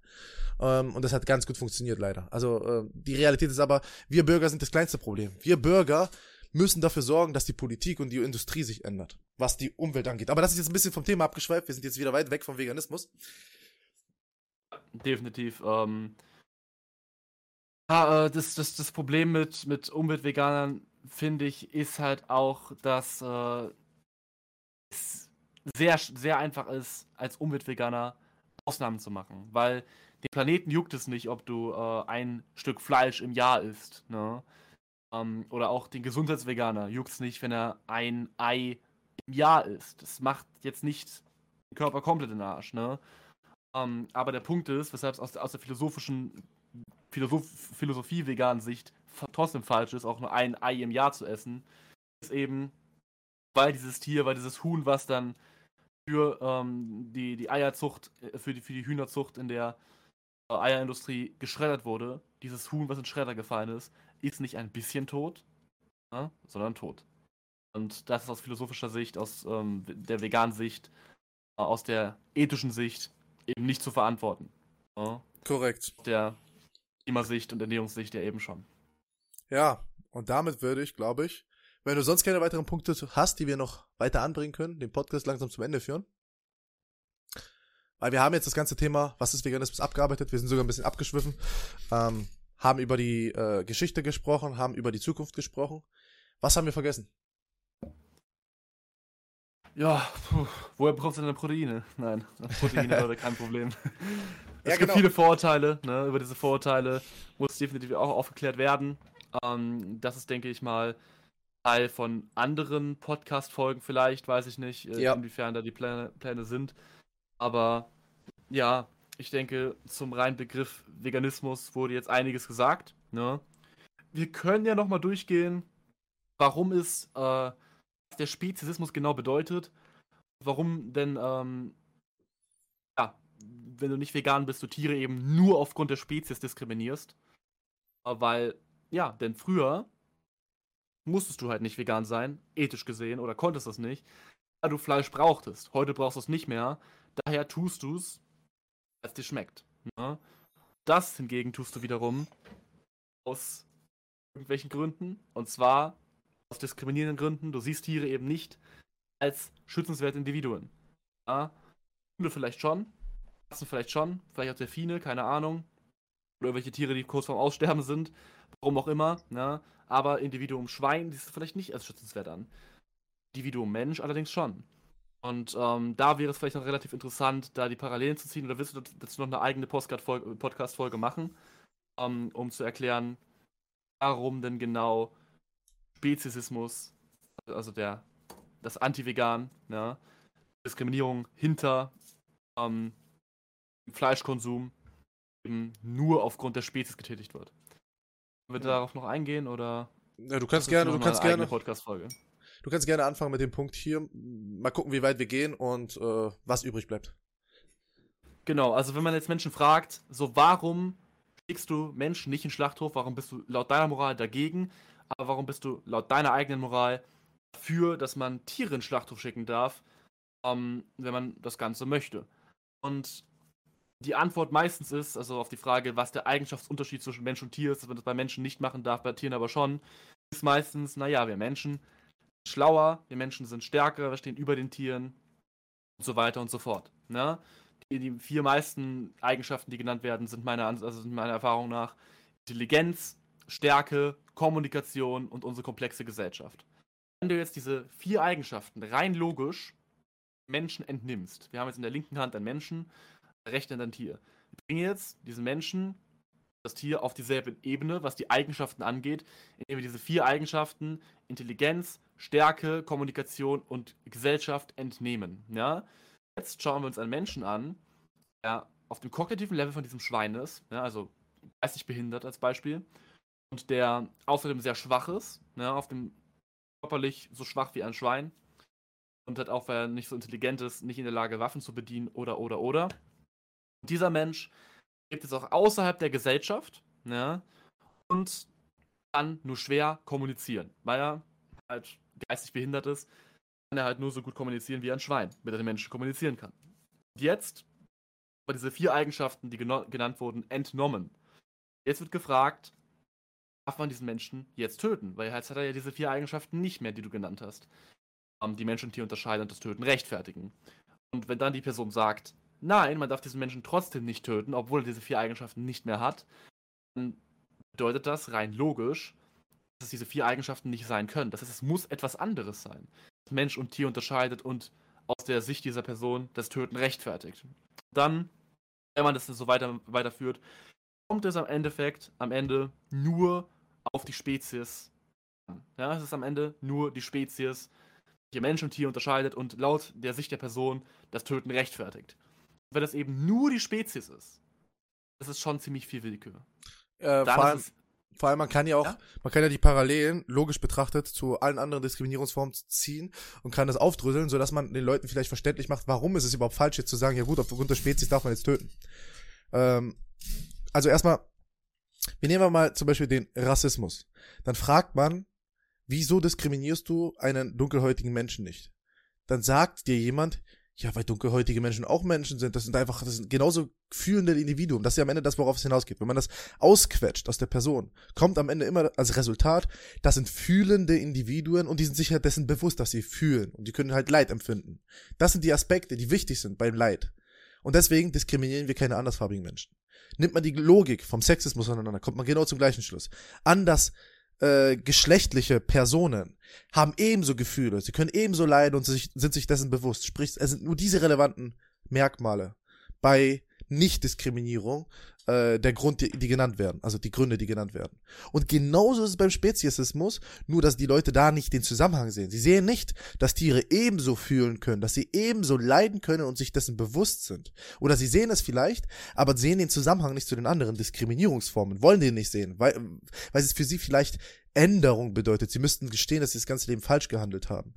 Ähm, und das hat ganz gut funktioniert, leider. Also äh, die Realität ist aber, wir Bürger sind das kleinste Problem. Wir Bürger müssen dafür sorgen, dass die Politik und die Industrie sich ändert, was die Umwelt angeht. Aber das ist jetzt ein bisschen vom Thema abgeschweift. Wir sind jetzt wieder weit weg vom Veganismus.
Definitiv. Ähm, ja, äh, das, das, das Problem mit, mit Umweltveganern, finde ich, ist halt auch, dass äh, es sehr, sehr einfach ist, als Umweltveganer Ausnahmen zu machen. Weil den Planeten juckt es nicht, ob du äh, ein Stück Fleisch im Jahr isst. Ne? Ähm, oder auch den Gesundheitsveganer juckt es nicht, wenn er ein Ei im Jahr isst. Das macht jetzt nicht den Körper komplett in den Arsch, ne? Ähm, aber der Punkt ist, weshalb es aus, aus der philosophischen Philosoph Philosophie-veganen Sicht trotzdem falsch ist, auch nur ein Ei im Jahr zu essen, ist eben, weil dieses Tier, weil dieses Huhn, was dann für ähm, die, die Eierzucht, äh, für die, für die Hühnerzucht in der äh, Eierindustrie geschreddert wurde, dieses Huhn, was in Schredder gefallen ist, ist nicht ein bisschen tot, ne, sondern tot. Und das ist aus philosophischer Sicht, aus ähm, der veganen Sicht, äh, aus der ethischen Sicht eben nicht zu verantworten.
Ne? Korrekt.
Der Klimasicht und Ernährungssicht ja eben schon.
Ja, und damit würde ich, glaube ich, wenn du sonst keine weiteren Punkte hast, die wir noch weiter anbringen können, den Podcast langsam zum Ende führen. Weil wir haben jetzt das ganze Thema, was ist Veganismus, abgearbeitet. Wir sind sogar ein bisschen abgeschwiffen. Ähm, haben über die äh, Geschichte gesprochen, haben über die Zukunft gesprochen. Was haben wir vergessen?
Ja, puh, woher brauchst du denn Proteine? Nein, Proteine oder kein Problem. Es ja, gibt genau. viele Vorurteile, ne? über diese Vorurteile muss definitiv auch aufgeklärt werden. Ähm, das ist, denke ich mal, Teil von anderen Podcast-Folgen vielleicht, weiß ich nicht, äh, ja. inwiefern da die Pläne, Pläne sind. Aber ja, ich denke, zum reinen Begriff Veganismus wurde jetzt einiges gesagt. Ne? Wir können ja nochmal durchgehen, warum es äh, der Speziesismus genau bedeutet. Warum denn, ähm, ja, wenn du nicht vegan bist, du Tiere eben nur aufgrund der Spezies diskriminierst. Äh, weil, ja, denn früher musstest du halt nicht vegan sein, ethisch gesehen, oder konntest das nicht, weil du Fleisch brauchtest. Heute brauchst du es nicht mehr, Daher tust du es, als dir schmeckt. Ne? Das hingegen tust du wiederum aus irgendwelchen Gründen. Und zwar aus diskriminierenden Gründen. Du siehst Tiere eben nicht als schützenswerte Individuen. Ja? Hunde vielleicht schon, Katzen vielleicht schon, vielleicht auch Delfine, keine Ahnung. Oder irgendwelche Tiere, die kurz vorm Aussterben sind. Warum auch immer. Ne? Aber Individuum Schwein siehst du vielleicht nicht als schützenswert an. Individuum Mensch allerdings schon. Und ähm, da wäre es vielleicht noch relativ interessant, da die Parallelen zu ziehen. Oder willst du dazu noch eine eigene Podcast-Folge machen, ähm, um zu erklären, warum denn genau Speziesismus, also der, das Anti-Vegan, ja, Diskriminierung hinter ähm, Fleischkonsum eben nur aufgrund der Spezies getätigt wird. Wird ja. darauf noch eingehen oder?
Ja, du kannst gerne, du kannst gerne. Podcast-Folge. Du kannst gerne anfangen mit dem Punkt hier. Mal gucken, wie weit wir gehen und äh, was übrig bleibt.
Genau, also wenn man jetzt Menschen fragt, so warum schickst du Menschen nicht in den Schlachthof, warum bist du laut deiner Moral dagegen, aber warum bist du laut deiner eigenen Moral dafür, dass man Tiere in den Schlachthof schicken darf, ähm, wenn man das Ganze möchte? Und die Antwort meistens ist, also auf die Frage, was der Eigenschaftsunterschied zwischen Mensch und Tier ist, dass man das bei Menschen nicht machen darf, bei Tieren aber schon, ist meistens, naja, wir Menschen schlauer, wir Menschen sind stärker, wir stehen über den Tieren und so weiter und so fort. Ne? Die, die vier meisten Eigenschaften, die genannt werden, sind meiner, also sind meiner Erfahrung nach Intelligenz, Stärke, Kommunikation und unsere komplexe Gesellschaft. Wenn du jetzt diese vier Eigenschaften rein logisch Menschen entnimmst, wir haben jetzt in der linken Hand einen Menschen, rechten Hand ein Tier. Wir bringen jetzt diesen Menschen, das Tier auf dieselbe Ebene, was die Eigenschaften angeht, indem wir diese vier Eigenschaften Intelligenz, Stärke, Kommunikation und Gesellschaft entnehmen. Ja? Jetzt schauen wir uns einen Menschen an, der auf dem kognitiven Level von diesem Schwein ist, ja, also geistig behindert als Beispiel, und der außerdem sehr schwach ist, ja, auf dem körperlich so schwach wie ein Schwein und hat auch, weil er nicht so intelligent ist, nicht in der Lage, Waffen zu bedienen oder, oder, oder. Und dieser Mensch lebt jetzt auch außerhalb der Gesellschaft ja, und kann nur schwer kommunizieren, weil er halt geistig behindert ist, kann er halt nur so gut kommunizieren wie ein Schwein, mit dem Menschen kommunizieren kann. Und jetzt bei diese vier Eigenschaften, die genannt wurden, entnommen. Jetzt wird gefragt, darf man diesen Menschen jetzt töten? Weil jetzt hat er ja diese vier Eigenschaften nicht mehr, die du genannt hast. Um, die Mensch und Tier unterscheiden und das Töten rechtfertigen. Und wenn dann die Person sagt, nein, man darf diesen Menschen trotzdem nicht töten, obwohl er diese vier Eigenschaften nicht mehr hat, dann bedeutet das rein logisch, dass es diese vier Eigenschaften nicht sein können. Das heißt, es muss etwas anderes sein, das Mensch und Tier unterscheidet und aus der Sicht dieser Person das Töten rechtfertigt. Dann, wenn man das so weiter, weiterführt, kommt es am Endeffekt, am Ende nur auf die Spezies an. Ja, es ist am Ende nur die Spezies, die Mensch und Tier unterscheidet und laut der Sicht der Person das Töten rechtfertigt. Wenn das eben nur die Spezies ist, das ist schon ziemlich viel Willkür.
Äh, vor allem, Vor allem, man kann ja auch, ja? man kann ja die Parallelen, logisch betrachtet, zu allen anderen Diskriminierungsformen ziehen und kann das aufdröseln, sodass man den Leuten vielleicht verständlich macht, warum ist es überhaupt falsch, jetzt zu sagen, ja gut, aufgrund der Spezies darf man jetzt töten. Ähm, also erstmal, wir nehmen mal zum Beispiel den Rassismus. Dann fragt man, wieso diskriminierst du einen dunkelhäutigen Menschen nicht? Dann sagt dir jemand, ja, weil dunkelhäutige Menschen auch Menschen sind. Das sind einfach, das sind genauso fühlende Individuen. Das ist ja am Ende das, worauf es hinausgeht. Wenn man das ausquetscht aus der Person, kommt am Ende immer als Resultat, das sind fühlende Individuen und die sind sich halt dessen bewusst, dass sie fühlen und die können halt Leid empfinden. Das sind die Aspekte, die wichtig sind beim Leid. Und deswegen diskriminieren wir keine andersfarbigen Menschen. Nimmt man die Logik vom Sexismus aneinander, kommt man genau zum gleichen Schluss. Anders äh, geschlechtliche Personen haben ebenso Gefühle, sie können ebenso leiden und sich, sind sich dessen bewusst. Sprich, es sind nur diese relevanten Merkmale bei Nichtdiskriminierung äh, der Grund, die, die genannt werden, also die Gründe, die genannt werden. Und genauso ist es beim Speziesismus, nur dass die Leute da nicht den Zusammenhang sehen. Sie sehen nicht, dass Tiere ebenso fühlen können, dass sie ebenso leiden können und sich dessen bewusst sind. Oder sie sehen es vielleicht, aber sehen den Zusammenhang nicht zu den anderen Diskriminierungsformen, wollen den nicht sehen, weil, weil es für sie vielleicht Änderung bedeutet. Sie müssten gestehen, dass sie das ganze Leben falsch gehandelt haben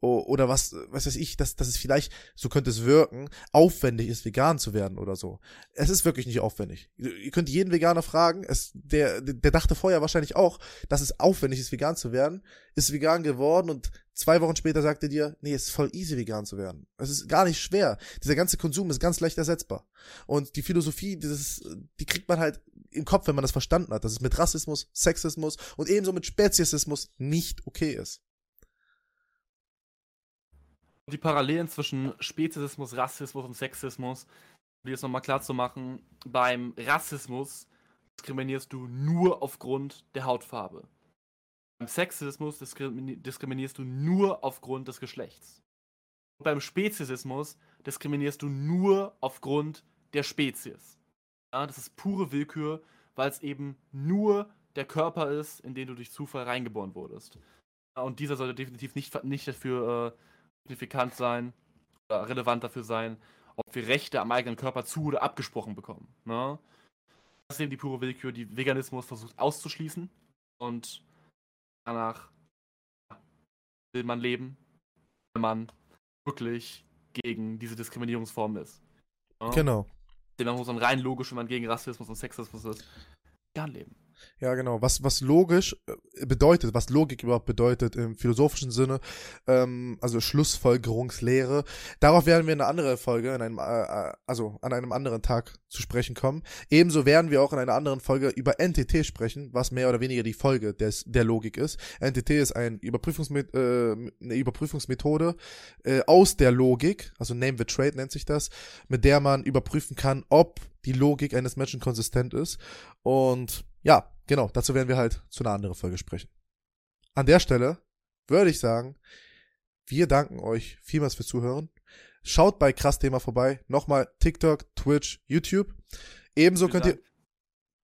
oder was, was weiß ich, dass, dass es vielleicht, so könnte es wirken, aufwendig ist, vegan zu werden oder so. Es ist wirklich nicht aufwendig. Ihr könnt jeden Veganer fragen, es, der, der dachte vorher wahrscheinlich auch, dass es aufwendig ist, vegan zu werden, ist vegan geworden und zwei Wochen später sagt er dir, nee, es ist voll easy, vegan zu werden. Es ist gar nicht schwer. Dieser ganze Konsum ist ganz leicht ersetzbar. Und die Philosophie, dieses, die kriegt man halt im Kopf, wenn man das verstanden hat, dass es mit Rassismus, Sexismus und ebenso mit Speziesismus nicht okay ist
die Parallelen zwischen Speziesismus, Rassismus und Sexismus, um dir das nochmal klar zu machen, beim Rassismus diskriminierst du nur aufgrund der Hautfarbe. Beim Sexismus diskriminierst du nur aufgrund des Geschlechts. Und beim Speziesismus diskriminierst du nur aufgrund der Spezies. Ja, das ist pure Willkür, weil es eben nur der Körper ist, in den du durch Zufall reingeboren wurdest. Und dieser sollte definitiv nicht, nicht dafür äh, signifikant sein oder relevant dafür sein, ob wir Rechte am eigenen Körper zu oder abgesprochen bekommen. Ne? Das ist eben die pure Willkür, die Veganismus versucht auszuschließen und danach will man leben, wenn man wirklich gegen diese Diskriminierungsform ist.
Ne? Genau.
Demnach muss man rein logisch, wenn man gegen Rassismus und Sexismus ist, gern leben.
Ja, genau. Was, was logisch äh, bedeutet, was Logik überhaupt bedeutet im philosophischen Sinne, ähm, also Schlussfolgerungslehre, darauf werden wir in einer anderen Folge, in einem, äh, äh, also an einem anderen Tag zu sprechen kommen. Ebenso werden wir auch in einer anderen Folge über NTT sprechen, was mehr oder weniger die Folge des, der Logik ist. NTT ist ein Überprüfungsmet äh, eine Überprüfungsmethode äh, aus der Logik, also Name the Trade nennt sich das, mit der man überprüfen kann, ob die Logik eines Menschen konsistent ist. Und ja, genau, dazu werden wir halt zu einer anderen Folge sprechen. An der Stelle würde ich sagen, wir danken euch vielmals fürs Zuhören. Schaut bei Krass Thema vorbei. Nochmal TikTok, Twitch, YouTube. Ebenso könnt ihr,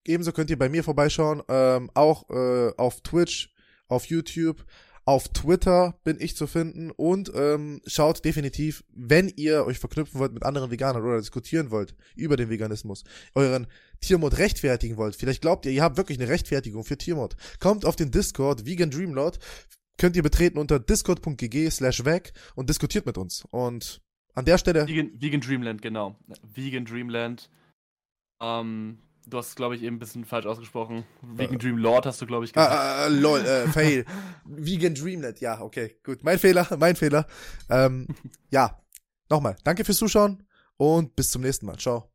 ebenso könnt ihr bei mir vorbeischauen, ähm, auch äh, auf Twitch, auf YouTube. Auf Twitter bin ich zu finden und ähm, schaut definitiv, wenn ihr euch verknüpfen wollt mit anderen Veganern oder diskutieren wollt über den Veganismus, euren Tiermod rechtfertigen wollt. Vielleicht glaubt ihr, ihr habt wirklich eine Rechtfertigung für Tiermod. Kommt auf den Discord Vegan Dreamlord, könnt ihr betreten unter discord.gg slash weg und diskutiert mit uns. Und an der Stelle.
Vegan, Vegan Dreamland, genau. Vegan Dreamland. Ähm, Du hast, glaube ich, eben ein bisschen falsch ausgesprochen. Vegan äh, Dream Lord hast du, glaube ich,
gesagt. Ah, ah, lol, äh, fail. Vegan Dreamlet, ja, okay, gut. Mein Fehler, mein Fehler. Ähm, ja, nochmal, danke fürs Zuschauen und bis zum nächsten Mal. Ciao.